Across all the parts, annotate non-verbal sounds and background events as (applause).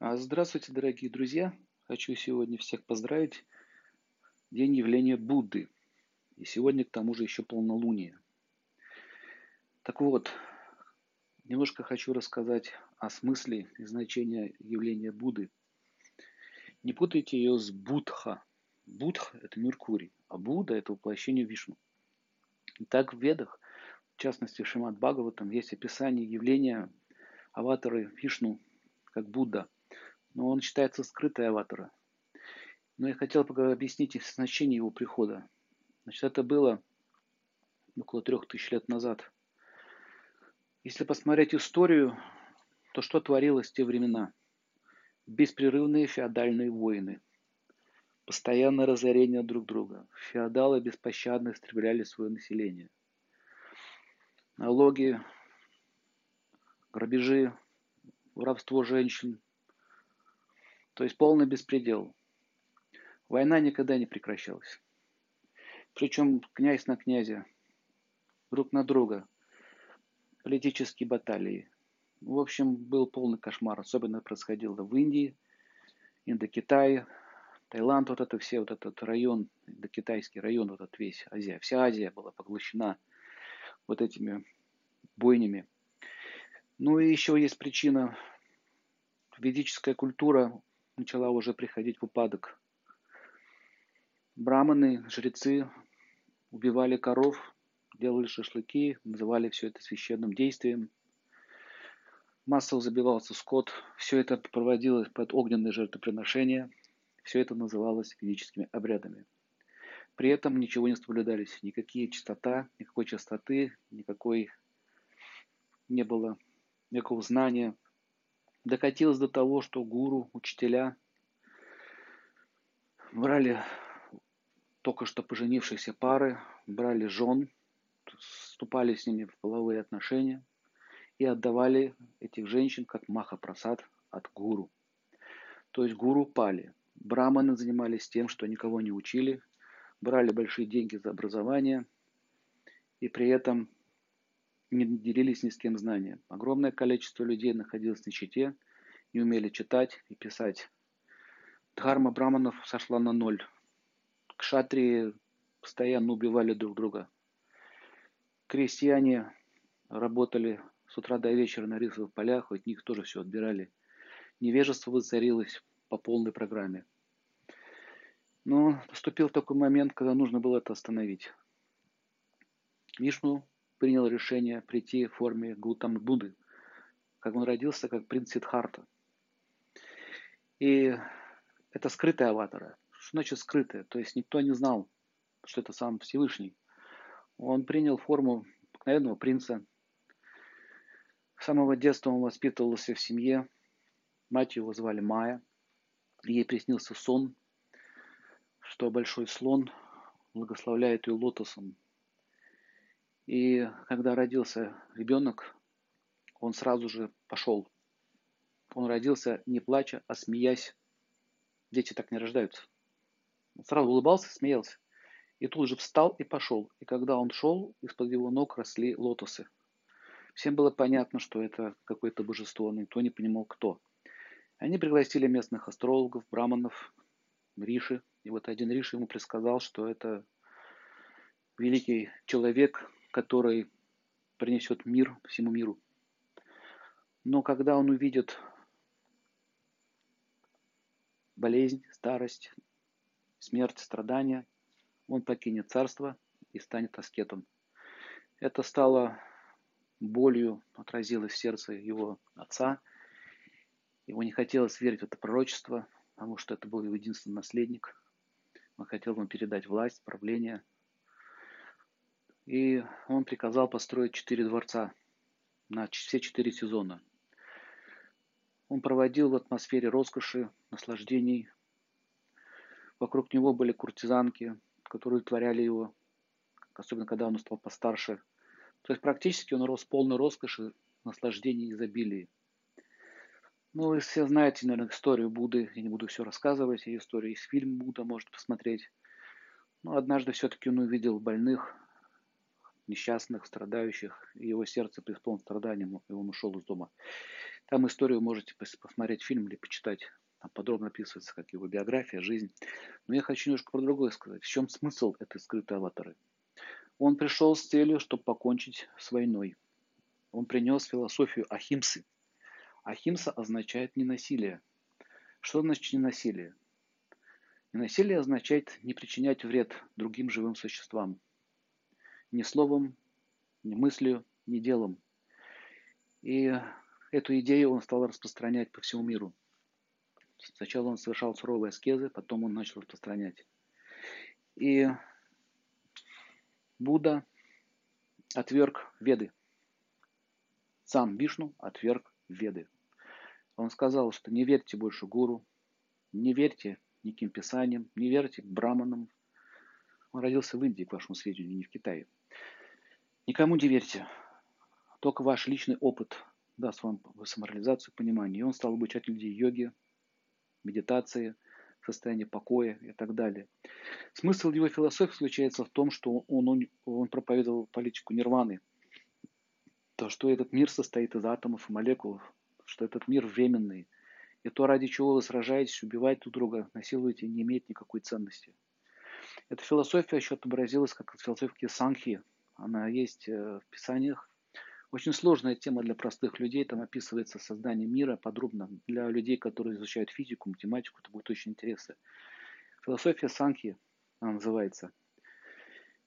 А, Здравствуйте, дорогие друзья! Хочу сегодня всех поздравить. День явления Будды. И сегодня, к тому же, еще полнолуние. Так вот, немножко хочу рассказать о смысле и значении явления Будды. Не путайте ее с Будха. Будх– это Меркурий, а Будда– это воплощение Вишну. Итак, в Ведах, в частности, в Шимат Бхагаватам, есть описание явления аватары Вишну как Будда – но он считается скрытой аватара. Но я хотел объяснить значение его прихода. Значит, это было около трех тысяч лет назад. Если посмотреть историю, то что творилось в те времена? Беспрерывные феодальные войны, постоянное разорение друг друга. Феодалы беспощадно истребляли свое население. Налоги, грабежи, воровство женщин, то есть полный беспредел. Война никогда не прекращалась. Причем князь на князя, друг на друга, политические баталии. В общем, был полный кошмар. Особенно происходило в Индии, Индокитае, Таиланд, вот это все, вот этот район, индокитайский район, вот этот весь Азия. Вся Азия была поглощена вот этими бойнями. Ну и еще есть причина. Ведическая культура начала уже приходить в упадок. Браманы, жрецы убивали коров, делали шашлыки, называли все это священным действием. Массово забивался скот. Все это проводилось под огненные жертвоприношения. Все это называлось ведическими обрядами. При этом ничего не соблюдались. Никакие чистота, никакой чистоты, никакой не было никакого знания, докатилось до того, что гуру, учителя брали только что поженившиеся пары, брали жен, вступали с ними в половые отношения и отдавали этих женщин как маха-прасад от гуру. То есть гуру пали. Браманы занимались тем, что никого не учили, брали большие деньги за образование и при этом не делились ни с кем знанием. Огромное количество людей находилось в нищете, не умели читать и писать. Дхарма браманов сошла на ноль. Кшатрии постоянно убивали друг друга. Крестьяне работали с утра до вечера на рисовых полях, от них тоже все отбирали. Невежество воцарилось по полной программе. Но наступил такой момент, когда нужно было это остановить. Вишну принял решение прийти в форме Гутам Будды, как он родился, как принц Сидхарта. И это скрытые аватары. Что значит скрытые? То есть никто не знал, что это сам Всевышний. Он принял форму обыкновенного принца. С самого детства он воспитывался в семье. Мать его звали Майя. Ей приснился сон, что большой слон благословляет ее лотосом и когда родился ребенок, он сразу же пошел. Он родился не плача, а смеясь. Дети так не рождаются. Он сразу улыбался, смеялся. И тут же встал и пошел. И когда он шел, из-под его ног росли лотосы. Всем было понятно, что это какое-то божество, но никто не понимал, кто. Они пригласили местных астрологов, браманов, риши. И вот один риши ему предсказал, что это великий человек, который принесет мир всему миру. Но когда он увидит болезнь, старость, смерть, страдания, он покинет царство и станет аскетом. Это стало болью, отразилось в сердце его отца. Его не хотелось верить в это пророчество, потому что это был его единственный наследник. Он хотел ему передать власть, правление – и он приказал построить четыре дворца на все четыре сезона. Он проводил в атмосфере роскоши, наслаждений. Вокруг него были куртизанки, которые творяли его, особенно когда он стал постарше. То есть практически он рос полной роскоши, наслаждений и изобилии. Ну, вы все знаете, наверное, историю Будды. Я не буду все рассказывать. И историю из фильма Будда может посмотреть. Но однажды все-таки он увидел больных, несчастных, страдающих, его сердце преисполнено страданием, и он ушел из дома. Там историю можете посмотреть фильм или почитать. Там подробно описывается, как его биография, жизнь. Но я хочу немножко про другое сказать. В чем смысл этой скрытой аватары? Он пришел с целью, чтобы покончить с войной. Он принес философию Ахимсы. Ахимса означает ненасилие. Что значит ненасилие? Ненасилие означает не причинять вред другим живым существам. Ни словом, ни мыслью, ни делом. И эту идею он стал распространять по всему миру. Сначала он совершал суровые аскезы, потом он начал распространять. И Будда отверг Веды. Сам Вишну отверг Веды. Он сказал, что не верьте больше гуру, не верьте никаким писаниям, не верьте браманам. Он родился в Индии, к вашему сведению, не в Китае. Никому не верьте. Только ваш личный опыт даст вам самореализацию, понимание. И он стал обучать людей йоге, медитации, состояние покоя и так далее. Смысл его философии заключается в том, что он, он, он проповедовал политику нирваны. То, что этот мир состоит из атомов и молекул, что этот мир временный. И то, ради чего вы сражаетесь, убиваете друг друга, насилуете, не имеет никакой ценности. Эта философия еще отобразилась как философия Санхи. Она есть э, в писаниях очень сложная тема для простых людей. Там описывается создание мира подробно. Для людей, которые изучают физику, математику, это будет очень интересно. Философия Санки она называется.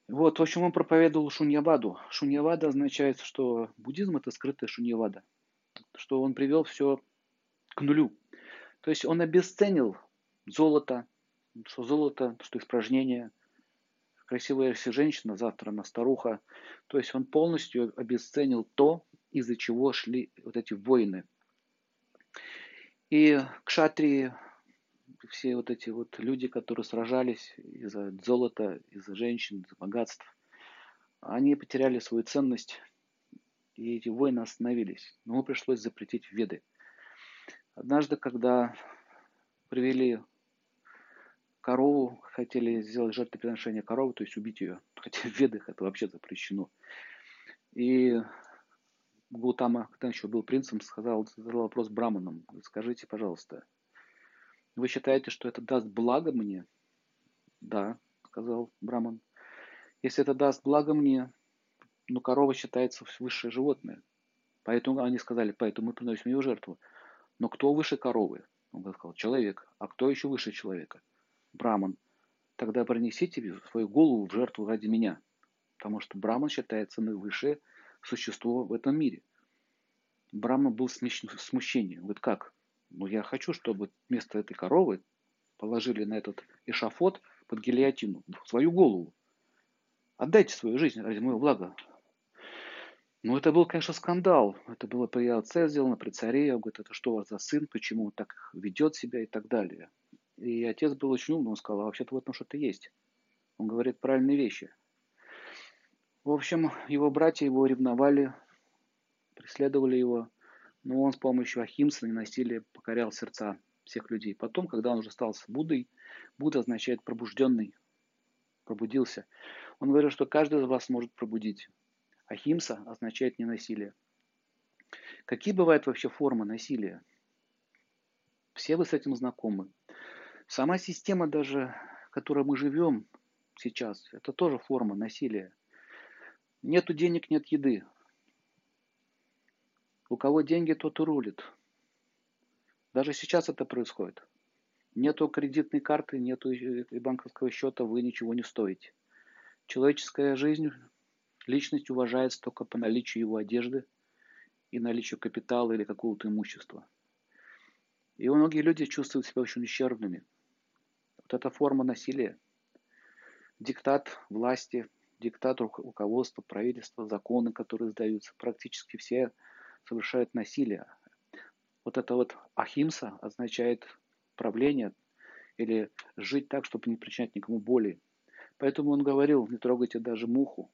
Вот, в общем, он проповедовал шуньяваду. Шуньявада означает, что буддизм это скрытая шуньявада. Что он привел все к нулю. То есть он обесценил золото, что золото, что испражнение – красивая женщина, завтра она старуха. То есть он полностью обесценил то, из-за чего шли вот эти войны. И кшатрии, все вот эти вот люди, которые сражались из-за золота, из-за женщин, из-за богатств, они потеряли свою ценность, и эти войны остановились. Но ему пришлось запретить веды. Однажды, когда привели корову, хотели сделать жертвоприношение коровы, то есть убить ее. (laughs) Хотя в ведах это вообще запрещено. И Гутама, когда еще был принцем, сказал, задал вопрос браманам. Скажите, пожалуйста, вы считаете, что это даст благо мне? Да, сказал браман. Если это даст благо мне, ну, корова считается высшее животное. Поэтому они сказали, поэтому мы приносим ее жертву. Но кто выше коровы? Он сказал, человек. А кто еще выше человека? Браман, тогда принесите свою голову в жертву ради меня, потому что Браман считается наивысшее существо в этом мире. Браман был смущение. Говорит, как? Ну, я хочу, чтобы вместо этой коровы положили на этот эшафот под гильотину свою голову. Отдайте свою жизнь ради моего блага. Ну, это был, конечно, скандал. Это было при отце сделано, при царе. Он говорит, это что у вас за сын, почему он так ведет себя и так далее. И отец был очень умный, он сказал, а вообще-то в этом что-то есть. Он говорит правильные вещи. В общем, его братья его ревновали, преследовали его, но он с помощью Ахимса и насилия покорял сердца всех людей. Потом, когда он уже стал Буддой, Будда означает пробужденный, пробудился. Он говорил, что каждый из вас может пробудить. Ахимса означает ненасилие. Какие бывают вообще формы насилия? Все вы с этим знакомы. Сама система даже, в которой мы живем сейчас, это тоже форма насилия. Нету денег, нет еды. У кого деньги, тот и рулит. Даже сейчас это происходит. Нету кредитной карты, нету и банковского счета, вы ничего не стоите. Человеческая жизнь, личность уважается только по наличию его одежды и наличию капитала или какого-то имущества. И многие люди чувствуют себя очень ущербными – вот эта форма насилия, диктат власти, диктат руководства, правительства, законы, которые сдаются, практически все совершают насилие. Вот это вот ахимса означает правление или жить так, чтобы не причинять никому боли. Поэтому он говорил, не трогайте даже муху,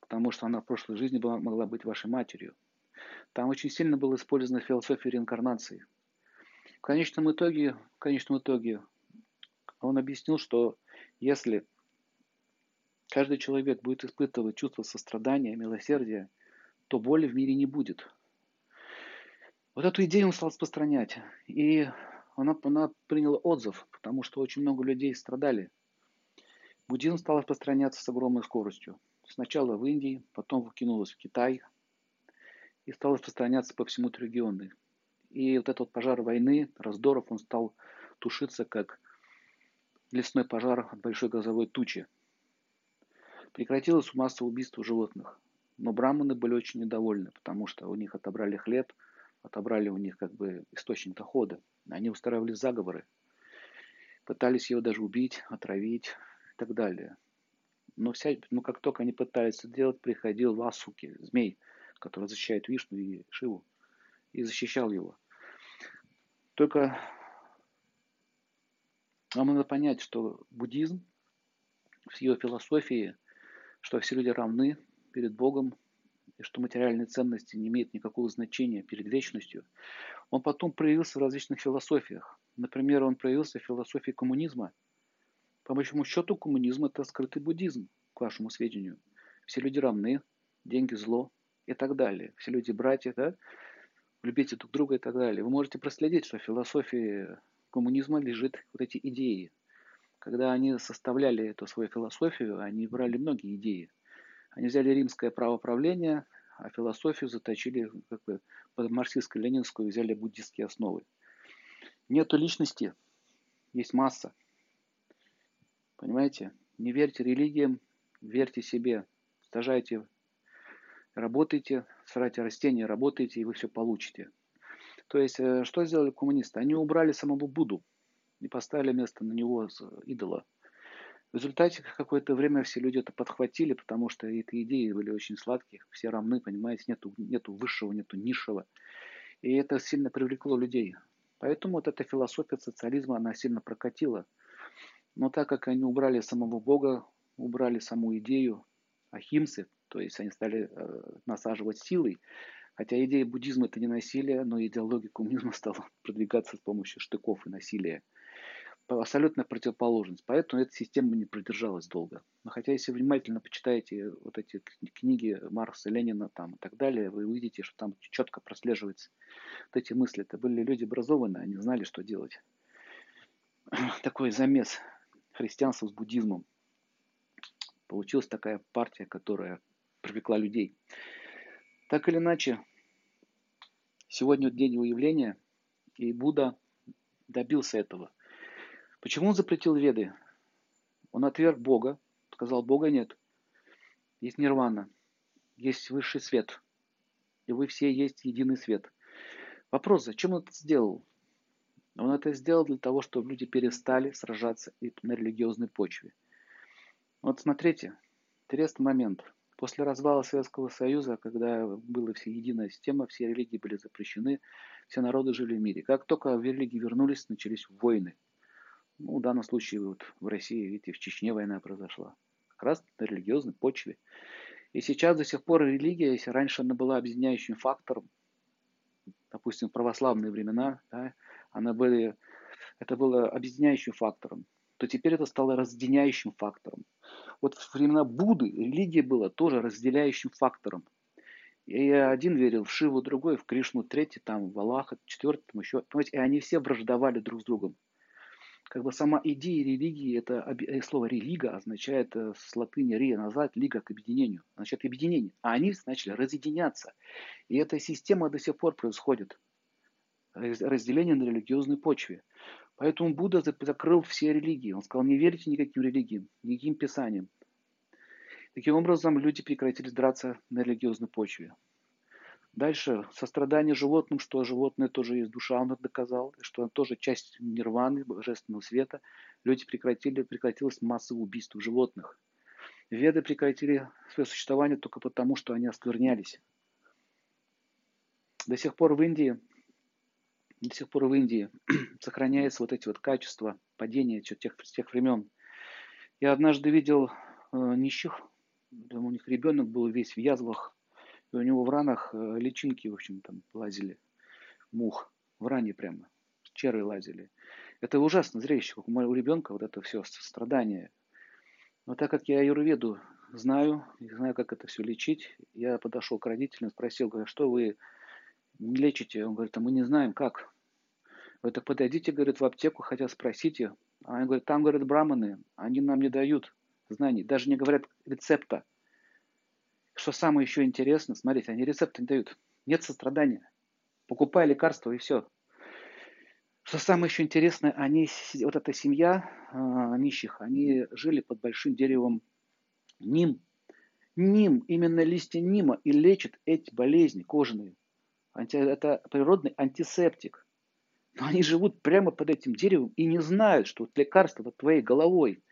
потому что она в прошлой жизни была, могла быть вашей матерью. Там очень сильно была использована философия реинкарнации. В конечном итоге, в конечном итоге он объяснил, что если каждый человек будет испытывать чувство сострадания, милосердия, то боли в мире не будет. Вот эту идею он стал распространять. И она, она приняла отзыв, потому что очень много людей страдали. Буддизм стал распространяться с огромной скоростью. Сначала в Индии, потом выкинулось в Китай и стал распространяться по всему региону. И вот этот вот пожар войны, раздоров, он стал тушиться, как лесной пожар от большой газовой тучи. Прекратилось массовое убийство животных. Но браманы были очень недовольны, потому что у них отобрали хлеб, отобрали у них как бы источник дохода. Они устраивали заговоры, пытались его даже убить, отравить и так далее. Но, вся, но как только они пытались это делать, приходил Васуки, змей, который защищает Вишну и Шиву, и защищал его. Только нам надо понять, что буддизм в ее философии, что все люди равны перед Богом, и что материальные ценности не имеют никакого значения перед вечностью, он потом проявился в различных философиях. Например, он проявился в философии коммунизма. По большому счету, коммунизм – это скрытый буддизм, к вашему сведению. Все люди равны, деньги – зло и так далее. Все люди – братья, да? любите друг друга и так далее. Вы можете проследить, что философии коммунизма лежит вот эти идеи. Когда они составляли эту свою философию, они брали многие идеи. Они взяли римское правоправление, а философию заточили как бы, под марксистско-ленинскую, взяли буддистские основы. Нету личности, есть масса. Понимаете? Не верьте религиям, верьте себе. Сажайте, работайте, сажайте растения, работайте, и вы все получите. То есть, э, что сделали коммунисты? Они убрали самого Будду и поставили место на него идола. В результате какое-то время все люди это подхватили, потому что эти идеи были очень сладкие, все равны, понимаете, нету, нету высшего, нету низшего. И это сильно привлекло людей. Поэтому вот эта философия социализма, она сильно прокатила. Но так как они убрали самого Бога, убрали саму идею ахимсы, то есть они стали э, насаживать силой, Хотя идея буддизма это не насилие, но идеология коммунизма стала (laughs) продвигаться с помощью штыков и насилия. Абсолютная противоположность. Поэтому эта система не продержалась долго. Но хотя если внимательно почитаете вот эти книги Маркса, Ленина там, и так далее, вы увидите, что там четко прослеживаются вот эти мысли. Это были люди образованные, они знали, что делать. (clears throat) Такой замес христианства с буддизмом. Получилась такая партия, которая привлекла людей. Так или иначе, Сегодня день его явления, и Будда добился этого. Почему он запретил веды? Он отверг Бога, сказал, Бога нет. Есть нирвана, есть высший свет, и вы все есть единый свет. Вопрос, зачем он это сделал? Он это сделал для того, чтобы люди перестали сражаться на религиозной почве. Вот смотрите, интересный момент – После развала Советского Союза, когда была вся единая система, все религии были запрещены, все народы жили в мире. Как только в религии вернулись, начались войны. Ну, в данном случае вот в России, видите, в Чечне война произошла. Как раз на религиозной почве. И сейчас до сих пор религия, если раньше она была объединяющим фактором, допустим, в православные времена, да, она были, это было объединяющим фактором, то теперь это стало разъединяющим фактором. Вот в времена Будды религия была тоже разделяющим фактором. И один верил в Шиву, другой в Кришну, третий там в Аллаха, четвертый там еще. Понимаете, и они все враждовали друг с другом. Как бы сама идея религии, это э, слово релига означает э, с латыни ре назад, лига к объединению. Значит, объединение. А они начали разъединяться. И эта система до сих пор происходит. Разделение на религиозной почве. Поэтому Будда закрыл все религии. Он сказал, не верите никаким религиям, никаким писаниям. Таким образом, люди прекратили драться на религиозной почве. Дальше, сострадание животным, что животное тоже есть душа, он доказал, что это тоже часть нирваны, божественного света. Люди прекратили, прекратилось массовое убийство животных. Веды прекратили свое существование только потому, что они осквернялись. До сих пор в Индии до сих пор в Индии (clears throat) сохраняются вот эти вот качества падения тех, тех времен. Я однажды видел э, нищих, там у них ребенок был весь в язвах, и у него в ранах э, личинки, в общем, там лазили, мух, в ране прямо, черы лазили. Это ужасно зрелище, как у ребенка вот это все страдание. Но так как я аюрведу знаю, знаю, как это все лечить, я подошел к родителям, спросил, говорю, что вы не лечите? Он говорит, а мы не знаем, как. Говорит, так подойдите, говорит, в аптеку, хотя спросите. А они говорят, там, говорят, браманы, они нам не дают знаний, даже не говорят рецепта. Что самое еще интересно, смотрите, они рецепты не дают. Нет сострадания. Покупай лекарства и все. Что самое еще интересное, они, вот эта семья э, нищих, они жили под большим деревом Ним. Ним, именно листья Нима и лечит эти болезни кожаные. Это природный антисептик. Но они живут прямо под этим деревом и не знают, что вот лекарство под твоей головой.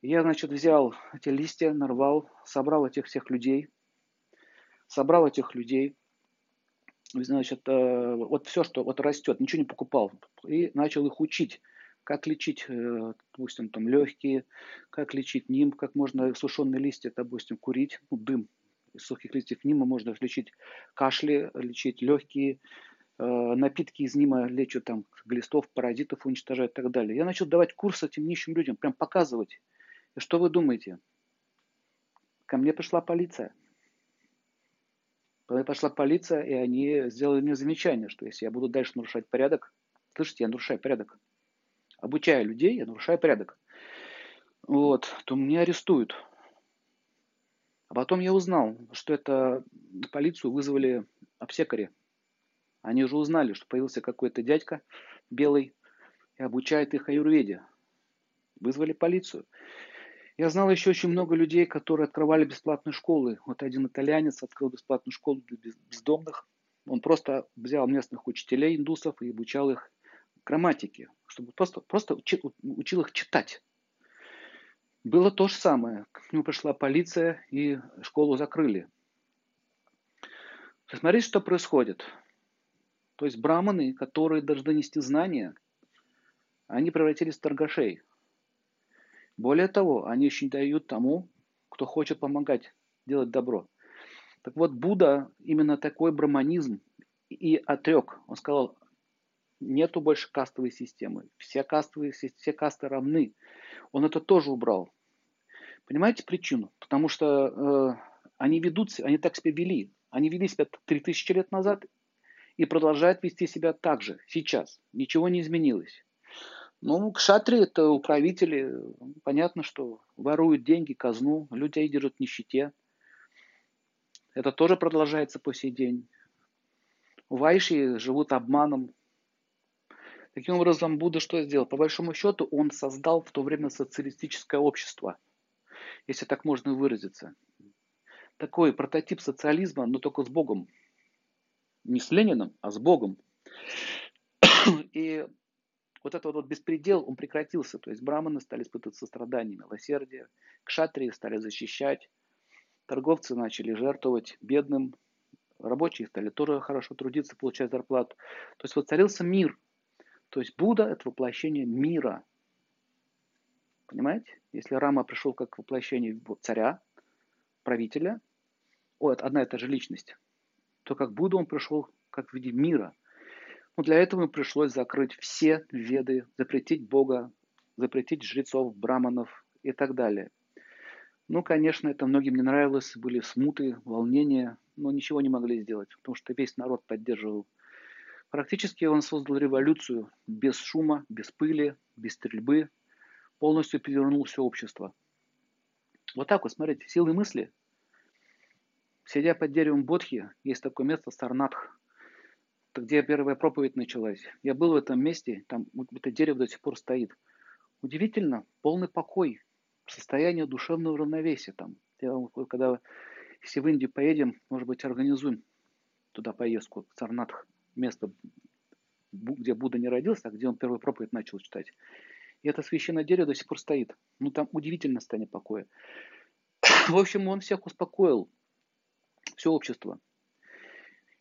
я, значит, взял эти листья, нарвал, собрал этих всех людей, собрал этих людей, значит, э, вот все, что вот растет, ничего не покупал, и начал их учить, как лечить, э, допустим, там легкие, как лечить ним, как можно сушеные листья, допустим, курить, ну, дым из сухих листьев нима можно лечить кашли, лечить легкие, э, напитки из нима лечат там глистов, паразитов уничтожают и так далее. Я начал давать курс этим нищим людям, прям показывать. И что вы думаете? Ко мне пришла полиция. Ко мне пошла полиция, и они сделали мне замечание, что если я буду дальше нарушать порядок, слышите, я нарушаю порядок, обучаю людей, я нарушаю порядок, вот, то меня арестуют. А потом я узнал, что это полицию вызвали аптекари. Они уже узнали, что появился какой-то дядька белый и обучает их аюрведе. Вызвали полицию. Я знал еще очень много людей, которые открывали бесплатные школы. Вот один итальянец открыл бесплатную школу для бездомных. Он просто взял местных учителей индусов и обучал их грамматике, чтобы просто, просто учил, учил их читать. Было то же самое. К нему пришла полиция и школу закрыли. Смотрите, что происходит. То есть браманы, которые должны нести знания, они превратились в торгашей. Более того, они еще дают тому, кто хочет помогать, делать добро. Так вот, Будда именно такой браманизм и отрек. Он сказал, нету больше кастовой системы. Все, кастовые, все касты равны. Он это тоже убрал. Понимаете причину? Потому что э, они ведут, они так себя вели. Они вели себя 3000 лет назад и продолжают вести себя так же сейчас. Ничего не изменилось. Ну, кшатри это управители. Понятно, что воруют деньги, казну, людей держат в нищете. Это тоже продолжается по сей день. Вайши живут обманом. Таким образом, Будда что сделал? По большому счету, он создал в то время социалистическое общество – если так можно выразиться. Такой прототип социализма, но только с Богом. Не с Лениным, а с Богом. (coughs) И вот этот вот беспредел, он прекратился. То есть браманы стали испытывать сострадание, милосердие, кшатрии стали защищать, торговцы начали жертвовать бедным, рабочие стали тоже хорошо трудиться, получать зарплату. То есть воцарился мир. То есть Будда – это воплощение мира – Понимаете? Если Рама пришел как воплощение царя, правителя, о, это одна и та же личность, то как Будда он пришел как в виде мира. Но для этого ему пришлось закрыть все веды, запретить Бога, запретить жрецов, браманов и так далее. Ну, конечно, это многим не нравилось, были смуты, волнения, но ничего не могли сделать, потому что весь народ поддерживал. Практически он создал революцию без шума, без пыли, без стрельбы, полностью перевернул все общество. Вот так вот, смотрите, силы мысли. Сидя под деревом Бодхи, есть такое место Сарнатх, где первая проповедь началась. Я был в этом месте, там это дерево до сих пор стоит. Удивительно, полный покой, состояние душевного равновесия там. Я, когда, если в Индию поедем, может быть, организуем туда поездку, в Сарнатх, место, где Будда не родился, а где он первую проповедь начал читать. И это священное дерево до сих пор стоит. Ну, там удивительно состояние покоя. (laughs) В общем, он всех успокоил, все общество.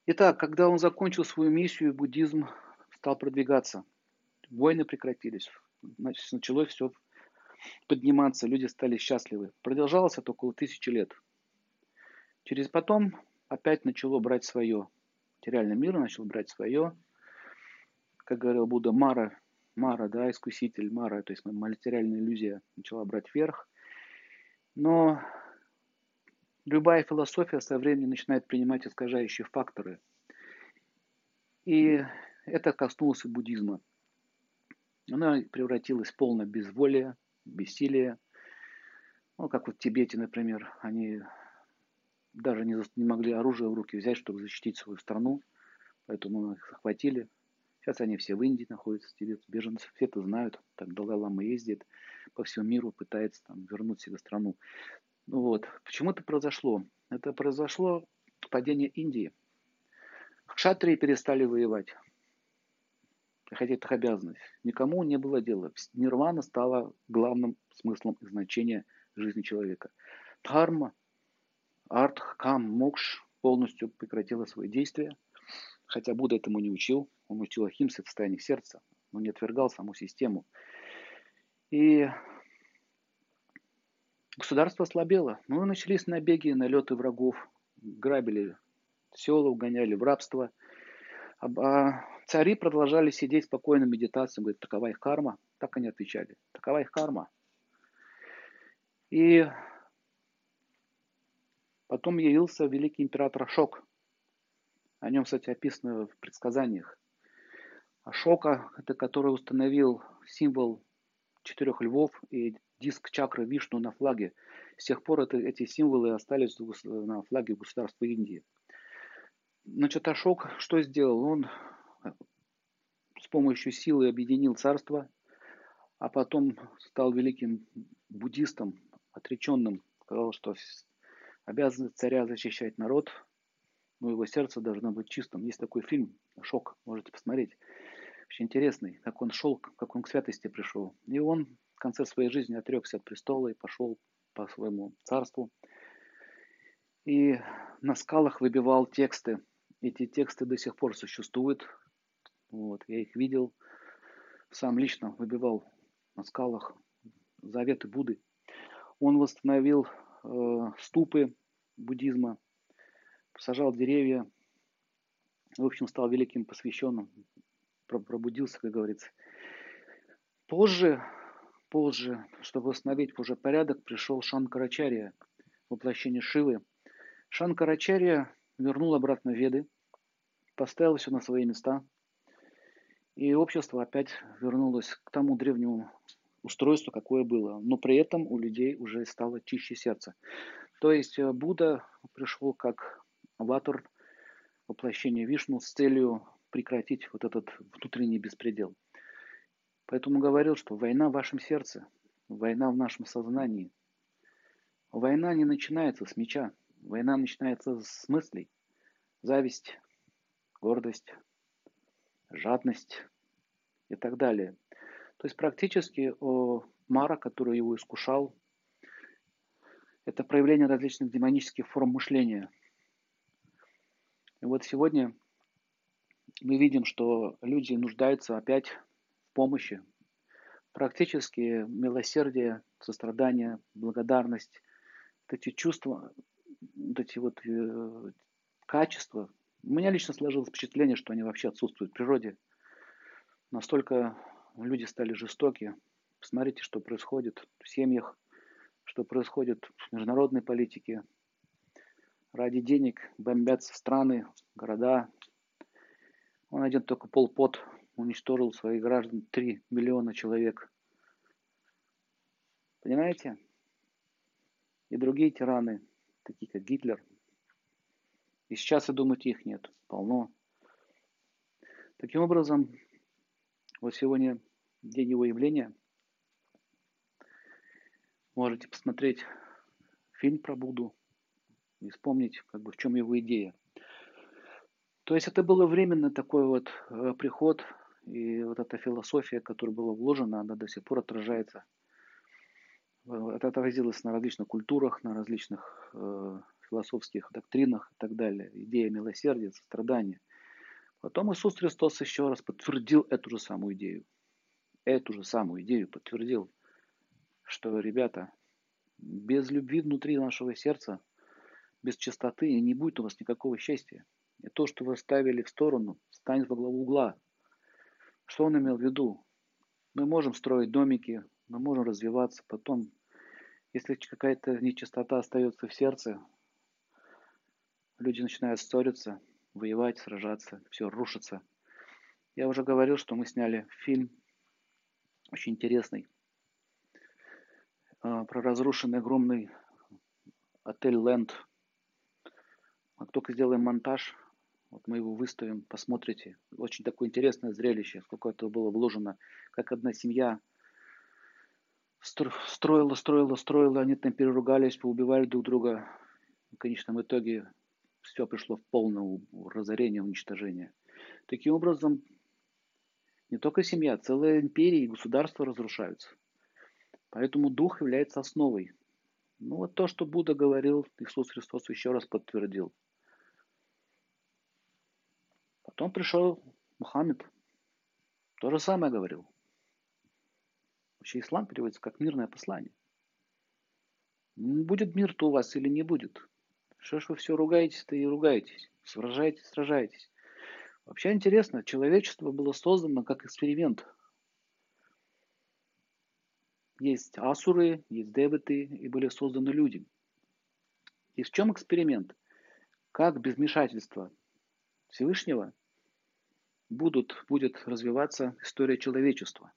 Итак, когда он закончил свою миссию, буддизм стал продвигаться. Войны прекратились. Значит, началось все подниматься, люди стали счастливы. Продолжалось это около тысячи лет. Через потом опять начало брать свое. Материальный мир начал брать свое. Как говорил Будда, Мара Мара, да, искуситель Мара, то есть материальная иллюзия начала брать верх. Но любая философия со временем начинает принимать искажающие факторы. И это коснулось и буддизма. Она превратилась в полное безволие, бессилие. Ну, как вот в Тибете, например, они даже не, могли оружие в руки взять, чтобы защитить свою страну. Поэтому их захватили. Сейчас они все в Индии находятся, тибет, беженцы. Все это знают. Так Далай-Лама ездит по всему миру, пытается там, вернуть себе страну. Ну вот. Почему это произошло? Это произошло падение Индии. Кшатрии перестали воевать. Хотя это их обязанность. Никому не было дела. Нирвана стала главным смыслом и значением жизни человека. Дхарма, артх, кам, мокш полностью прекратила свои действия. Хотя Будда этому не учил. Он учил Ахимсе в состоянии сердца. но не отвергал саму систему. И государство ослабело. Ну начались набеги, налеты врагов. Грабили села, угоняли в рабство. А, а цари продолжали сидеть спокойно в медитации. Говорят, такова их карма. Так они отвечали. Такова их карма. И потом явился великий император Ашок. О нем, кстати, описано в предсказаниях. Ашока, это который установил символ четырех львов и диск чакры Вишну на флаге. С тех пор это, эти символы остались на флаге государства Индии. Значит, Ашок что сделал? Он с помощью силы объединил царство, а потом стал великим буддистом, отреченным. Сказал, что обязанность царя защищать народ, но его сердце должно быть чистым. Есть такой фильм «Шок», можете посмотреть. Очень интересный, как он шел, как он к святости пришел. И он в конце своей жизни отрекся от престола и пошел по своему царству. И на скалах выбивал тексты. Эти тексты до сих пор существуют. Вот, я их видел. Сам лично выбивал на скалах заветы Будды. Он восстановил э, ступы буддизма, сажал деревья. В общем, стал великим посвященным пробудился, как говорится. Позже, позже, чтобы восстановить уже порядок, пришел Шанкарачария, воплощение Шивы. Шанкарачария вернул обратно Веды, поставил все на свои места, и общество опять вернулось к тому древнему устройству, какое было. Но при этом у людей уже стало чище сердце. То есть э, Будда пришел как аватар воплощения Вишну с целью прекратить вот этот внутренний беспредел. Поэтому говорил, что война в вашем сердце, война в нашем сознании. Война не начинается с меча, война начинается с мыслей. Зависть, гордость, жадность и так далее. То есть практически о Мара, который его искушал, это проявление различных демонических форм мышления. И вот сегодня мы видим, что люди нуждаются опять в помощи. Практически милосердие, сострадание, благодарность, вот эти чувства, вот эти вот э, качества. У меня лично сложилось впечатление, что они вообще отсутствуют в природе. Настолько люди стали жестоки. Посмотрите, что происходит в семьях, что происходит в международной политике. Ради денег бомбятся страны, города, он один только полпот уничтожил своих граждан 3 миллиона человек. Понимаете? И другие тираны, такие как Гитлер. И сейчас, я думаю, их нет. Полно. Таким образом, вот сегодня день его явления. Можете посмотреть фильм про Будду и вспомнить, как бы, в чем его идея. То есть это было временно такой вот э, приход, и вот эта философия, которая была вложена, она до сих пор отражается. Э, это отразилось на различных культурах, на различных э, философских доктринах и так далее. Идея милосердия, сострадания. Потом Иисус Христос еще раз подтвердил эту же самую идею. Эту же самую идею подтвердил, что, ребята, без любви внутри нашего сердца, без чистоты не будет у вас никакого счастья. И то, что вы ставили в сторону, станет во главу угла. Что он имел в виду? Мы можем строить домики, мы можем развиваться, потом, если какая-то нечистота остается в сердце, люди начинают ссориться, воевать, сражаться, все рушится. Я уже говорил, что мы сняли фильм очень интересный а, про разрушенный огромный отель Ленд. Как только сделаем монтаж, вот мы его выставим, посмотрите. Очень такое интересное зрелище, сколько это было вложено, как одна семья строила, строила, строила, они там переругались, поубивали друг друга. В конечном итоге все пришло в полное разорение, уничтожение. Таким образом, не только семья, целая империя и государства разрушаются. Поэтому дух является основой. Ну вот то, что Будда говорил, Иисус Христос еще раз подтвердил. Потом пришел Мухаммед, то же самое говорил. Вообще ислам переводится как мирное послание. Будет мир-то у вас или не будет? Что ж вы все ругаетесь-то и ругаетесь? Сражаетесь, сражаетесь. Вообще интересно, человечество было создано как эксперимент. Есть асуры, есть деваты, и были созданы люди. И в чем эксперимент? Как без вмешательства Всевышнего будут, будет развиваться история человечества.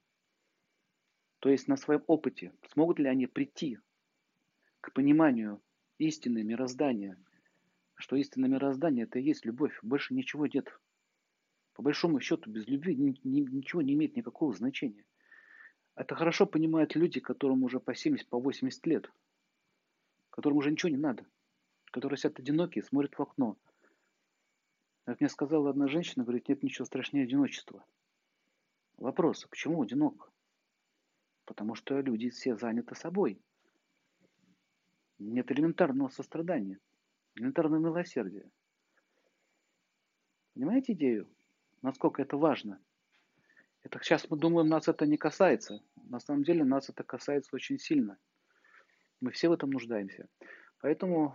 То есть на своем опыте смогут ли они прийти к пониманию истины мироздания, что истинное мироздание это и есть любовь, больше ничего нет. По большому счету, без любви ничего не имеет никакого значения. Это хорошо понимают люди, которым уже по 70, по 80 лет, которым уже ничего не надо, которые сидят одинокие, смотрят в окно. Как мне сказала одна женщина, говорит, нет ничего страшнее одиночества. Вопрос, а почему одинок? Потому что люди все заняты собой. Нет элементарного сострадания, элементарного милосердия. Понимаете идею? насколько это важно. Это сейчас мы думаем, нас это не касается. На самом деле нас это касается очень сильно. Мы все в этом нуждаемся. Поэтому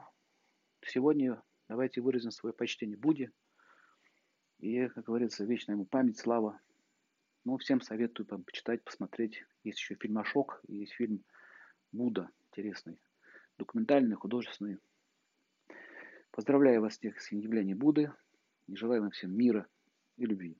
сегодня давайте выразим свое почтение Будде. И, как говорится, вечная ему память, слава. Ну, всем советую там, почитать, посмотреть. Есть еще фильм «Ашок», есть фильм «Будда», интересный, документальный, художественный. Поздравляю вас всех с явлением Будды и желаю вам всем мира, и любви.